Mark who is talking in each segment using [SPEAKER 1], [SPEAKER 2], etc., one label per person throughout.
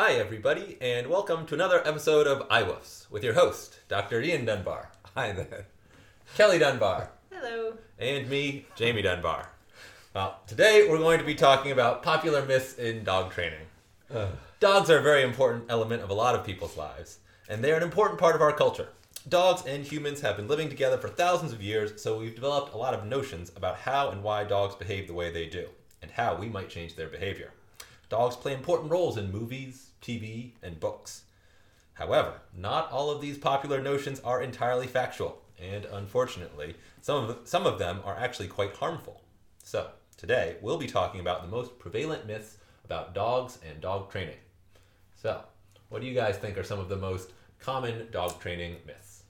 [SPEAKER 1] Hi, everybody, and welcome to another episode of iWoofs with your host, Dr. Ian Dunbar.
[SPEAKER 2] Hi there.
[SPEAKER 1] Kelly Dunbar.
[SPEAKER 3] Hello.
[SPEAKER 1] And me, Jamie Dunbar. Well, today we're going to be talking about popular myths in dog training. Dogs are a very important element of a lot of people's lives, and they're an important part of our culture. Dogs and humans have been living together for thousands of years, so we've developed a lot of notions about how and why dogs behave the way they do, and how we might change their behavior. Dogs play important roles in movies, TV, and books. However, not all of these popular notions are entirely factual, and unfortunately, some of, some of them are actually quite harmful. So, today we'll be talking about the most prevalent myths about dogs and dog training. So, what do you guys think are some of the most common dog training myths?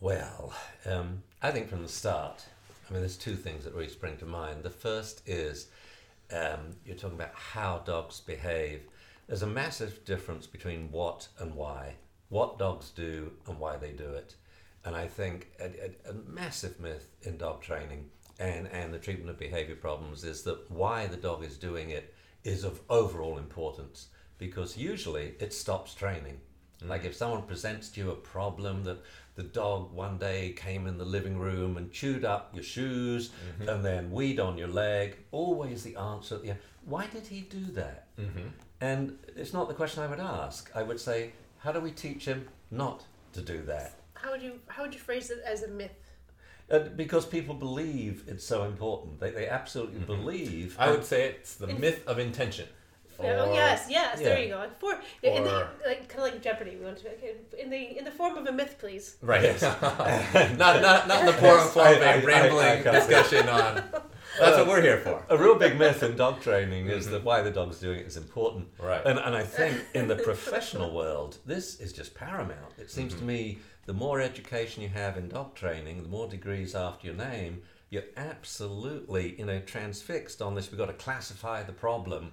[SPEAKER 2] Well, um, I think from the start, I mean, there's two things that really spring to mind. The first is um, you're talking about how dogs behave. There's a massive difference between what and why, what dogs do and why they do it. And I think a, a, a massive myth in dog training and, and the treatment of behavior problems is that why the dog is doing it is of overall importance because usually it stops training. Like if someone presents to you a problem that the dog one day came in the living room and chewed up your shoes and then weed on your leg, always the answer at the end, why did he do that?
[SPEAKER 1] Mm-hmm.
[SPEAKER 2] And it's not the question I would ask. I would say, how do we teach him not to do that?
[SPEAKER 3] How would you how would you phrase it as a myth?
[SPEAKER 2] Uh, because people believe it's so important. They, they absolutely believe.
[SPEAKER 1] I would say it's the myth of intention.
[SPEAKER 3] Oh
[SPEAKER 1] Or- oh,
[SPEAKER 3] yes, yes. There you go. For in the, like kind of like Jeopardy. We want to okay, in the in the form of a myth, please.
[SPEAKER 1] Right. not, not, not in the form, form of
[SPEAKER 2] I- I-
[SPEAKER 1] a
[SPEAKER 2] I-
[SPEAKER 1] rambling
[SPEAKER 2] I got it.
[SPEAKER 1] discussion on. That's what we're here for.
[SPEAKER 2] a real big myth in dog training is mm-hmm. that why the dog's doing it is important.
[SPEAKER 1] Right.
[SPEAKER 2] And, and I think in the professional world, this is just paramount. It seems to mm-hmm. me the more education you have in dog training, the more degrees after your name, you're absolutely, you know, transfixed on this. We've got to classify the problem.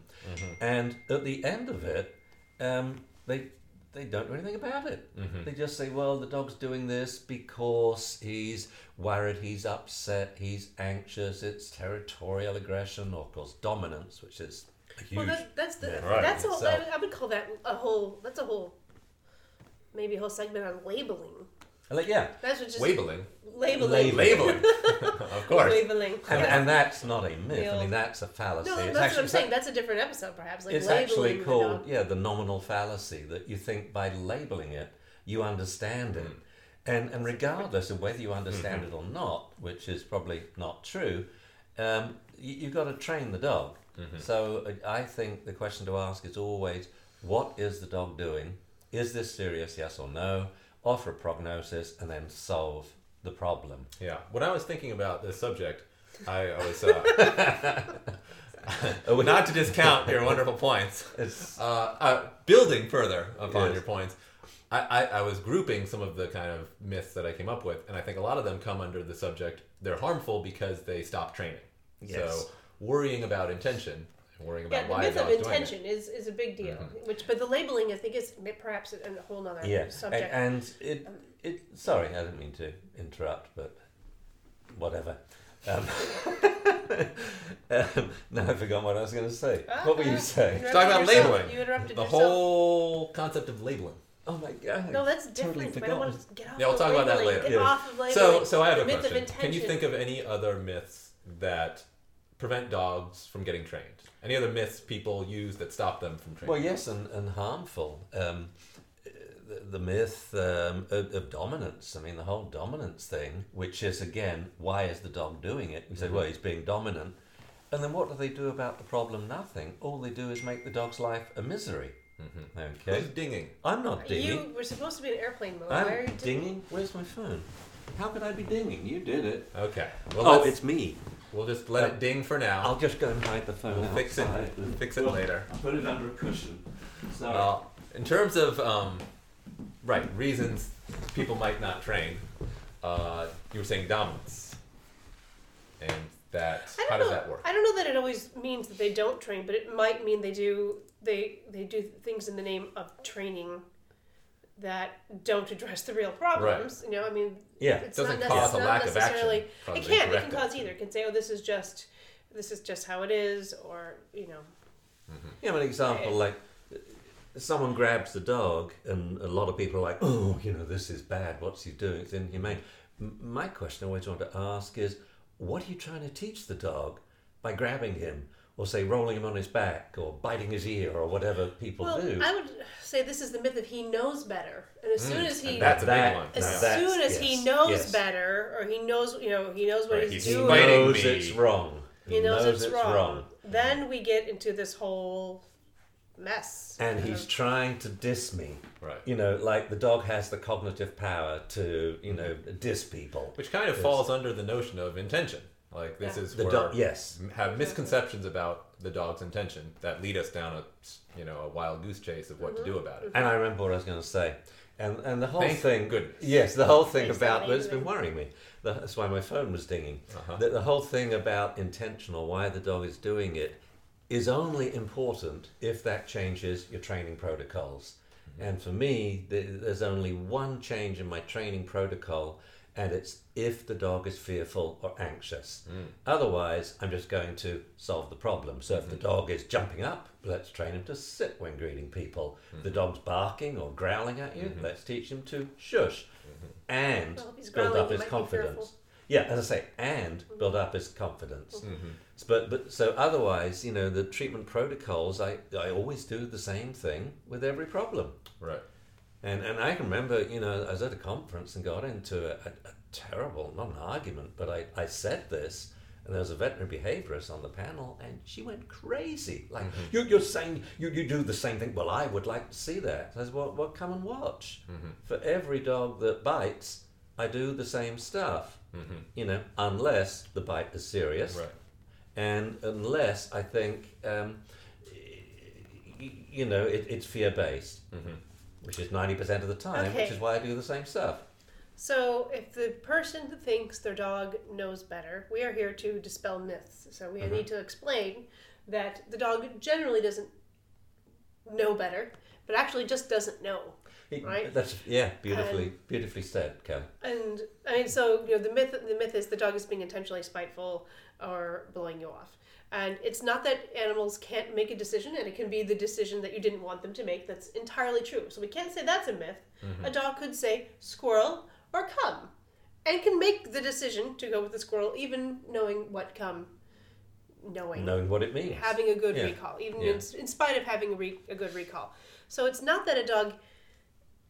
[SPEAKER 2] And at the end of it, um, they they don't do anything about it. They just say, well, the dog's doing this because he's worried, he's upset, he's anxious, it's territorial aggression, or of course dominance, which is a huge.
[SPEAKER 3] Well, that, that's the
[SPEAKER 1] Yeah, right,
[SPEAKER 3] that's a,
[SPEAKER 2] itself.
[SPEAKER 3] I would call that a whole. That's a whole. Maybe a whole segment on labeling.
[SPEAKER 2] Like, yeah,
[SPEAKER 3] That's what just
[SPEAKER 1] Labeling.
[SPEAKER 3] labeling.
[SPEAKER 1] Labeling. of course.
[SPEAKER 3] Labeling.
[SPEAKER 2] and, and that's not a myth. I mean, that's a fallacy.
[SPEAKER 3] no,
[SPEAKER 2] it's
[SPEAKER 3] that's what
[SPEAKER 2] actually,
[SPEAKER 3] I'm saying. That's a different episode, perhaps. Like
[SPEAKER 2] it's
[SPEAKER 3] labeling
[SPEAKER 2] actually called,
[SPEAKER 3] dog.
[SPEAKER 2] yeah, the nominal fallacy that you think by labeling it, you understand it. And, and regardless of whether you understand it or not, which is probably not true, um, you, you've got to train the dog. So uh, I think the question to ask is always, what is the dog doing? Is this serious, yes or no? Offer a prognosis and then solve the problem.
[SPEAKER 1] Yeah. When I was thinking about this subject, I, I was uh, not to discount your wonderful points. Uh, uh, building further upon
[SPEAKER 2] Yes.
[SPEAKER 1] your points, I, I, I was grouping some of the kind of myths that I came up with, and I think a lot of them come under the subject they're harmful because they stop training.
[SPEAKER 2] Yes.
[SPEAKER 1] So worrying about intention, worrying about
[SPEAKER 3] Yeah, the myth of
[SPEAKER 1] dog's doing it.
[SPEAKER 3] intention is, is a big deal. Which, but the labeling, I think, is perhaps a, a whole nother
[SPEAKER 2] yeah, and,
[SPEAKER 3] subject.
[SPEAKER 2] and it, it. Sorry, I didn't mean to interrupt, but whatever. Um, um, now I forgot what I was going to say. what were you saying?
[SPEAKER 3] You
[SPEAKER 1] Talk about
[SPEAKER 3] interrupted yourself.
[SPEAKER 1] labeling.
[SPEAKER 3] You interrupted
[SPEAKER 1] The
[SPEAKER 3] yourself.
[SPEAKER 1] whole concept of labeling.
[SPEAKER 2] Oh my god!
[SPEAKER 3] No, that's
[SPEAKER 2] Totally
[SPEAKER 3] different. but I don't want to get off.
[SPEAKER 1] Yeah, we'll
[SPEAKER 3] of
[SPEAKER 1] talk about that
[SPEAKER 3] labeling.
[SPEAKER 1] later.
[SPEAKER 3] Get
[SPEAKER 2] Yeah.
[SPEAKER 3] off of labeling.
[SPEAKER 1] So, so I have
[SPEAKER 3] the
[SPEAKER 1] a
[SPEAKER 3] myth
[SPEAKER 1] question.
[SPEAKER 3] Of
[SPEAKER 1] Can you think of any other myths that prevent dogs from getting trained? Any other myths people use that stop them from training?
[SPEAKER 2] Well, yes, and, and harmful. Um, the, the myth um, of, of dominance. I mean, the whole dominance thing, which is again, why is the dog doing it? We say, well, he's being dominant. And then what do they do about the problem? Nothing. All they do is make the dog's life a misery. Okay.
[SPEAKER 1] Who's dinging?
[SPEAKER 2] I'm not dinging.
[SPEAKER 3] You were supposed to be in airplane mode. Why are
[SPEAKER 2] I'm
[SPEAKER 3] you
[SPEAKER 2] dinging. Where's my phone? How could I be dinging? You did it.
[SPEAKER 1] Okay. Well,
[SPEAKER 2] Oh, it's me.
[SPEAKER 1] We'll just let it ding for now.
[SPEAKER 2] I'll just go and hide the phone.
[SPEAKER 1] We'll fix it.
[SPEAKER 2] outside.
[SPEAKER 1] Fix it
[SPEAKER 2] Well,
[SPEAKER 1] later.
[SPEAKER 2] I'll put it under a cushion. Sorry.
[SPEAKER 1] Well, in terms of um, right reasons people might not train, uh, you were saying dominance, and that
[SPEAKER 3] I don't
[SPEAKER 1] how does that work?
[SPEAKER 3] I don't know that it always means that they don't train, but it might mean they do. They they do things in the name of training that don't address the real problems. You know, I mean,
[SPEAKER 2] Yeah.
[SPEAKER 3] it's
[SPEAKER 1] Doesn't
[SPEAKER 3] not
[SPEAKER 1] cause a lack of action,
[SPEAKER 3] necessarily. It can. It can
[SPEAKER 1] it.
[SPEAKER 3] cause either. It can say, "Oh, this is just this is just how it is," or you know, mm-hmm.
[SPEAKER 2] Yeah, an example like uh, someone grabs the dog, and a lot of people are like, "Oh, you know, this is bad. What's he doing? It's inhumane." My question I always want to ask is, what are you trying to teach the dog by grabbing him, or say rolling him on his back, or biting his ear, or whatever people
[SPEAKER 3] Well,
[SPEAKER 2] do?
[SPEAKER 3] I would say this is the myth of he knows better, and as soon mm, as he
[SPEAKER 1] and that's a big
[SPEAKER 2] That-
[SPEAKER 1] one.
[SPEAKER 3] as
[SPEAKER 2] now that's-
[SPEAKER 3] soon as he knows
[SPEAKER 2] yes.
[SPEAKER 3] better, or he knows, you know, he knows what
[SPEAKER 1] Right,
[SPEAKER 3] he's,
[SPEAKER 1] he's
[SPEAKER 2] he
[SPEAKER 3] doing,
[SPEAKER 1] fighting
[SPEAKER 2] knows
[SPEAKER 1] me.
[SPEAKER 2] it's wrong.
[SPEAKER 3] he knows, it's, wrong. Then we get into this whole mess.
[SPEAKER 2] and
[SPEAKER 3] of-
[SPEAKER 2] he's trying to diss me.
[SPEAKER 1] Right.
[SPEAKER 2] You know, like the dog has the cognitive power to, you know, diss people.
[SPEAKER 1] Which kind of falls under the notion of intention. Like this
[SPEAKER 3] Yeah.
[SPEAKER 1] is
[SPEAKER 2] The
[SPEAKER 1] where
[SPEAKER 2] dog, yes.
[SPEAKER 1] have misconceptions about the dog's intention that lead us down a you know a wild goose chase of what to do about it.
[SPEAKER 2] And I remember what I was going to say. And and the whole
[SPEAKER 1] Thank
[SPEAKER 2] thing,
[SPEAKER 1] goodness.
[SPEAKER 2] yes, the whole thing
[SPEAKER 3] Thanks,
[SPEAKER 2] about
[SPEAKER 3] Dominic.
[SPEAKER 2] it's been worrying me. The- That's why my phone was dinging.
[SPEAKER 1] Uh-huh.
[SPEAKER 2] The, the whole thing about intentional, why the dog is doing it, is only important if that changes your training protocols. And for me, th- there's only one change in my training protocol, and it's if the dog is fearful or anxious. Mm. Otherwise, I'm just going to solve the problem. So if the mm-hmm. dog is jumping up, let's train him to sit when greeting people. If the mm-hmm. dog's barking or growling at you, mm-hmm. let's teach him to shush and
[SPEAKER 3] Well,
[SPEAKER 2] build
[SPEAKER 3] growling,
[SPEAKER 2] up his confidence. Yeah, as I say, and build up his confidence.
[SPEAKER 1] Mm-hmm.
[SPEAKER 2] But but so otherwise, you know, the treatment protocols, I I always do the same thing with every problem.
[SPEAKER 1] Right.
[SPEAKER 2] And and I can remember, you know, I was at a conference and got into a, a, a terrible, not an argument, but I, I said this, and there was a veterinary behaviorist on the panel, and she went crazy. Like, mm-hmm. you, you're saying you, you do the same thing. Well, I would like to see that. I said, well, well come and watch. Mm-hmm. For every dog that bites, I do the same stuff. Mm-hmm. You know, unless the bite is serious
[SPEAKER 1] Right.
[SPEAKER 2] and unless I think, um, y- you know, it, it's fear based, which is ninety percent of the time, which is why I do the same stuff.
[SPEAKER 3] So, if the person thinks their dog knows better, we are here to dispel myths. So, we
[SPEAKER 2] Mm-hmm.
[SPEAKER 3] need to explain that the dog generally doesn't know better, but actually just doesn't know.
[SPEAKER 2] It-
[SPEAKER 3] Right.
[SPEAKER 2] That's yeah, beautifully, beautifully said, Kelly.
[SPEAKER 3] And I mean, so you know, the myth the myth is the dog is being intentionally spiteful or blowing you off. And it's not that animals can't make a decision, and it can be the decision that you didn't want them to make. That's entirely true. So we can't say that's a myth. Mm-hmm. A dog could say squirrel or come, and can make the decision to go with the squirrel, even knowing what come, knowing
[SPEAKER 2] Knowing what it means.
[SPEAKER 3] having a good
[SPEAKER 2] Yeah.
[SPEAKER 3] recall, even
[SPEAKER 2] Yeah.
[SPEAKER 3] in, in spite of having a, re, a good recall. So it's not that a dog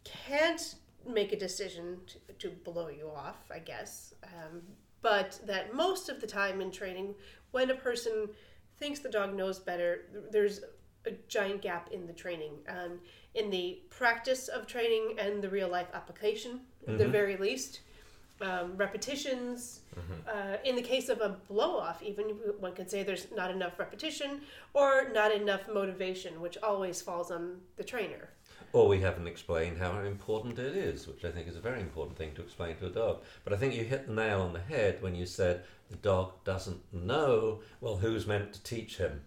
[SPEAKER 3] can't make a decision to, to blow you off, I guess, um, but that most of the time in training, when a person thinks the dog knows better, there's a giant gap in the training, um, in the practice of training and the real life application, at the very least. Um, repetitions. Uh, in the case of a blow off, even one could say there's not enough repetition or not enough motivation, which always falls on the trainer.
[SPEAKER 2] Or we haven't explained how important it is, which I think is a very important thing to explain to a dog. But I think you hit the nail on the head when you said the dog doesn't know. Well, who's meant to teach him?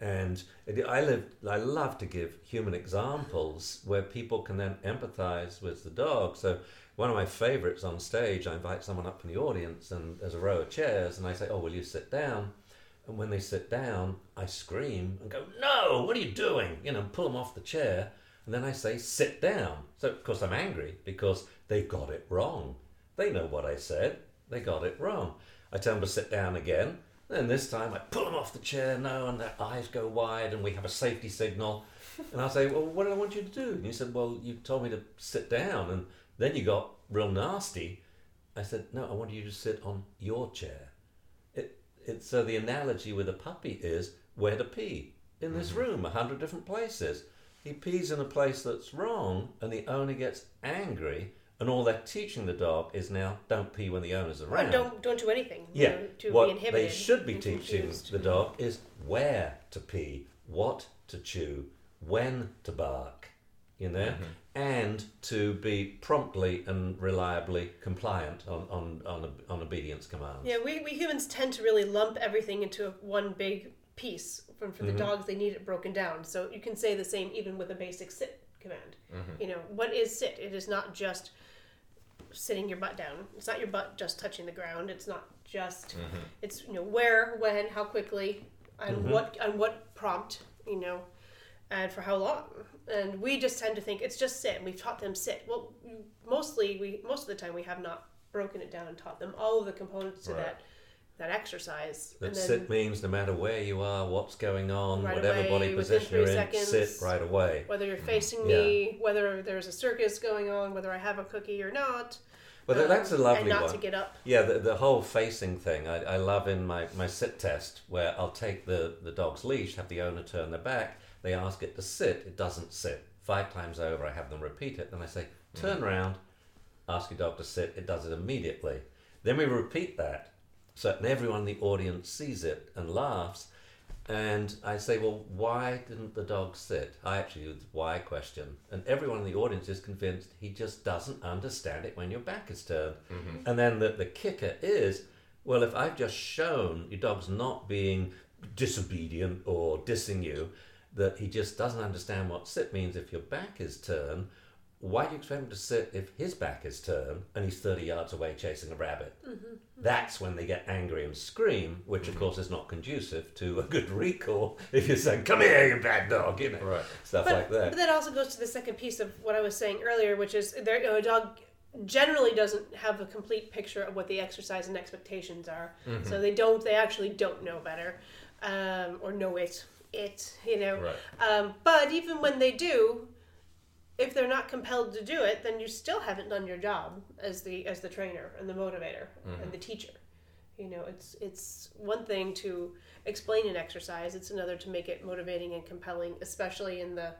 [SPEAKER 2] And I live, I love to give human examples where people can then empathise with the dog. So one of my favourites on stage, I invite someone up from the audience, and there's a row of chairs, and I say, "Oh, will you sit down?" And when they sit down, I scream and go, "No! What are you doing?" You know, pull them off the chair, and then I say, "Sit down." So of course I'm angry because they got it wrong. They know what I said. They got it wrong. I tell them to sit down again. Then this time I pull them off the chair, no, and their eyes go wide, and we have a safety signal. And I say, Well, what do I want you to do? And you said, Well, you told me to sit down, and then you got real nasty. I said, No, I want you to sit on your chair. It, it, so the analogy with a puppy is where to pee. In this mm-hmm. room, a hundred different places. He pees in a place that's wrong, and the owner gets angry, and all they're teaching the dog is now don't pee when the owner's
[SPEAKER 3] Or
[SPEAKER 2] around.
[SPEAKER 3] don't don't do anything. you
[SPEAKER 2] Yeah,
[SPEAKER 3] know, to
[SPEAKER 2] what
[SPEAKER 3] be inhibited.
[SPEAKER 2] they should be teaching
[SPEAKER 3] confused.
[SPEAKER 2] the dog is where to pee, what to chew, when to bark, you know,
[SPEAKER 3] Mm-hmm.
[SPEAKER 2] and to be promptly and reliably compliant on on on, on obedience commands.
[SPEAKER 3] Yeah, we, we humans tend to really lump everything into one big piece. From for the
[SPEAKER 2] Mm-hmm.
[SPEAKER 3] dogs, they need it broken down. So you can say the same even with a basic sit command.
[SPEAKER 2] Mm-hmm.
[SPEAKER 3] You know, what is sit? It is not just sitting your butt down. It's not your butt just touching the ground. It's not just.
[SPEAKER 2] Mm-hmm.
[SPEAKER 3] It's you know where, when, how quickly, and what and what prompt. You know, and for how long. And we just tend to think it's just sit. And we've taught them sit. Well, mostly we most of the time we have not broken it down and taught them all of the components to
[SPEAKER 1] Right.
[SPEAKER 3] that that exercise.
[SPEAKER 2] That
[SPEAKER 3] and then
[SPEAKER 2] sit means no matter where you are, what's going on,
[SPEAKER 3] Right
[SPEAKER 2] whatever
[SPEAKER 3] away,
[SPEAKER 2] body position you're in,
[SPEAKER 3] seconds.
[SPEAKER 2] sit right away.
[SPEAKER 3] whether you're facing
[SPEAKER 2] Mm-hmm. Yeah.
[SPEAKER 3] me, whether there's a circus going on, whether I have a cookie or not.
[SPEAKER 2] But
[SPEAKER 3] um,
[SPEAKER 2] that's a lovely
[SPEAKER 3] and not
[SPEAKER 2] one.
[SPEAKER 3] to get up.
[SPEAKER 2] Yeah, the, the whole facing thing I, I love in my, my sit test where I'll take the, the dog's leash, have the owner turn their back, they ask it to sit, it doesn't sit. Five times over, I have them repeat it, and I say, turn around, ask your dog to sit, it does it immediately. Then we repeat that so everyone in the audience sees it and laughs. And I say, well, why didn't the dog sit? I actually do the why question. And everyone in the audience is convinced he just doesn't understand it when your back is turned. Mm-hmm. And then the, the kicker is, well, if I've just shown your dog's not being disobedient or dissing you, that he just doesn't understand what sit means if your back is turned, why do you expect him to sit if his back is turned and he's 30 yards away chasing a rabbit? That's when they get angry and scream, which of course is not conducive to a good recall if you're saying, come here, you bad dog, you know,
[SPEAKER 1] Right.
[SPEAKER 2] stuff
[SPEAKER 3] But,
[SPEAKER 2] like that.
[SPEAKER 3] but that also goes to the second piece of what I was saying earlier, which is there, you know, a dog generally doesn't have a complete picture of what the exercise and expectations are.
[SPEAKER 1] Mm-hmm.
[SPEAKER 3] So they don't, they actually don't know better, um, or know it, it, you know.
[SPEAKER 1] Right.
[SPEAKER 3] Um, but even when they do, if they're not compelled to do it, then you still haven't done your job as the as the trainer and the motivator
[SPEAKER 1] Mm-hmm.
[SPEAKER 3] and the teacher. You know, it's it's one thing to explain an exercise; it's another to make it motivating and compelling, especially in the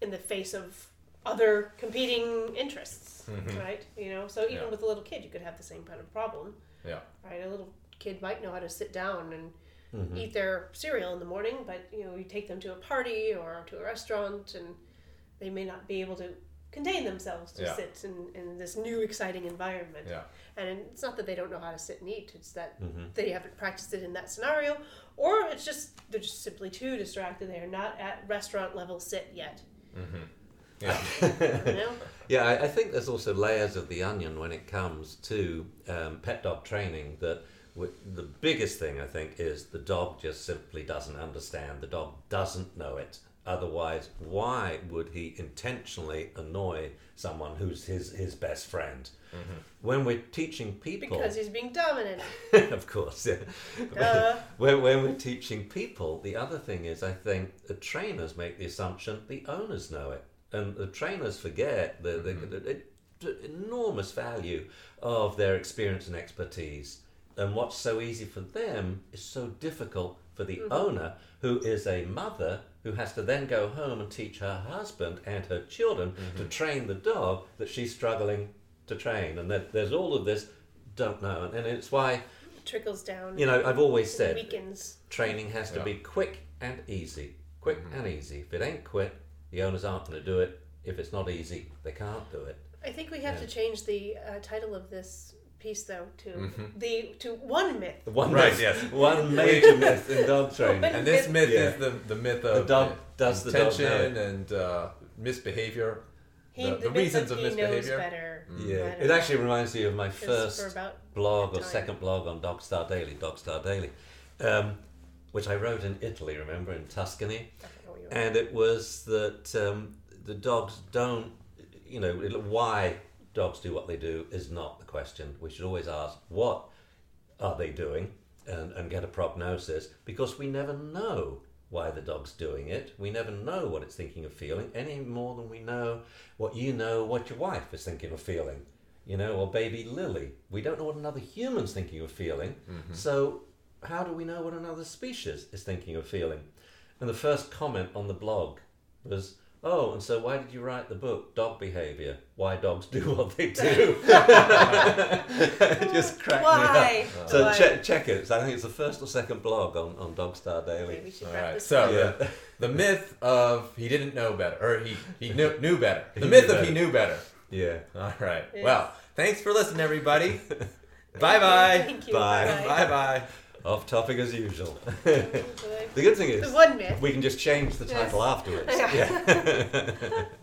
[SPEAKER 3] in the face of other competing interests, right? You know, so even
[SPEAKER 1] Mm-hmm. Yeah.
[SPEAKER 3] with a little kid, you could have the same kind of problem,
[SPEAKER 1] Yeah.
[SPEAKER 3] right? A little kid might know how to sit down and
[SPEAKER 2] Mm-hmm.
[SPEAKER 3] eat their cereal in the morning, but you know, you take them to a party or to a restaurant, and they may not be able to contain themselves to
[SPEAKER 1] Yeah.
[SPEAKER 3] sit in, in this new exciting environment.
[SPEAKER 1] Yeah.
[SPEAKER 3] And it's not that they don't know how to sit and eat; it's that
[SPEAKER 2] Mm-hmm.
[SPEAKER 3] they haven't practiced it in that scenario, or it's just they're just simply too distracted. They are not at restaurant level sit yet.
[SPEAKER 1] Yeah.
[SPEAKER 3] You know,
[SPEAKER 2] Yeah, I, I think there's also layers of the onion when it comes to um, pet dog training. That w- the biggest thing I think is the dog just simply doesn't understand. The dog doesn't know it. Otherwise, why would he intentionally annoy someone who's his his best friend? Mm-hmm. When we're teaching people,
[SPEAKER 3] because he's being dominant.
[SPEAKER 2] of course, yeah.
[SPEAKER 3] Duh.
[SPEAKER 2] when, when we're teaching people, the other thing is, I think the trainers make the assumption the owners know it, and the trainers forget the, the, mm-hmm. the, the enormous value of their experience and expertise. And what's so easy for them is so difficult for the mm-hmm. owner, who is a mother who has to then go home and teach her husband and her children to mm-hmm. train the dog that she's struggling to train. And that there's all of this don't know, and it's why It
[SPEAKER 3] Trickles down.
[SPEAKER 2] you know I've always said
[SPEAKER 3] weakens.
[SPEAKER 2] training has to
[SPEAKER 1] Yeah.
[SPEAKER 2] be quick and easy. Quick mm-hmm. and easy. If it ain't quick, the owners aren't going to do it. If it's not easy, they can't do it.
[SPEAKER 3] I think we have
[SPEAKER 2] Yeah.
[SPEAKER 3] to change the uh, title of this piece though to
[SPEAKER 1] Mm-hmm.
[SPEAKER 3] the to one myth.
[SPEAKER 2] The One
[SPEAKER 1] Right,
[SPEAKER 2] myth-
[SPEAKER 1] yes.
[SPEAKER 2] One major myth in dog training.
[SPEAKER 1] And this myth
[SPEAKER 2] Yeah.
[SPEAKER 1] is the, the myth of the
[SPEAKER 2] dog- does the dog know
[SPEAKER 1] and uh, misbehavior.
[SPEAKER 3] He,
[SPEAKER 1] The-
[SPEAKER 3] the,
[SPEAKER 1] the reasons
[SPEAKER 3] of
[SPEAKER 1] of
[SPEAKER 3] he
[SPEAKER 1] misbehavior.
[SPEAKER 3] knows better.
[SPEAKER 2] Yeah,
[SPEAKER 3] better.
[SPEAKER 2] it actually reminds me of my first blog or second blog on Dogstar Daily, Dogstar Daily, um, which I wrote in Italy, remember, in Tuscany.
[SPEAKER 3] I don't know what you were-
[SPEAKER 2] and it was that um, the dogs don't, you know, why dogs do what they do is not the question. We should always ask what are they doing and, and get a prognosis because we never know why the dog's doing it. We never know what it's thinking of feeling any more than we know what you know what your wife is thinking of feeling. You know, or baby Lily. We don't know what another human's thinking of feeling. Mm-hmm. So how do we know what another species is thinking of feeling? And the first comment on the blog was, "Oh, and so why did you write the book Dog Behavior? Why dogs do what they do?" it just cracked
[SPEAKER 3] Why?
[SPEAKER 2] me up. So
[SPEAKER 3] Why?
[SPEAKER 2] check check it. I think it's the first or second blog on on Dogstar
[SPEAKER 3] Okay,
[SPEAKER 2] Daily.
[SPEAKER 3] we should
[SPEAKER 1] All
[SPEAKER 3] this
[SPEAKER 1] So.
[SPEAKER 2] Yeah.
[SPEAKER 1] the, the myth of he didn't know better, or he he knew, knew better. The
[SPEAKER 2] He
[SPEAKER 1] myth
[SPEAKER 2] knew
[SPEAKER 1] of he knew better.
[SPEAKER 2] Yeah.
[SPEAKER 1] All right.
[SPEAKER 3] Yes.
[SPEAKER 1] Well, thanks for listening, everybody. bye bye.
[SPEAKER 3] Thank you.
[SPEAKER 2] Off topic as usual. The good thing is
[SPEAKER 3] The one myth.
[SPEAKER 2] we can just change the title
[SPEAKER 3] Yes.
[SPEAKER 2] afterwards. Yeah.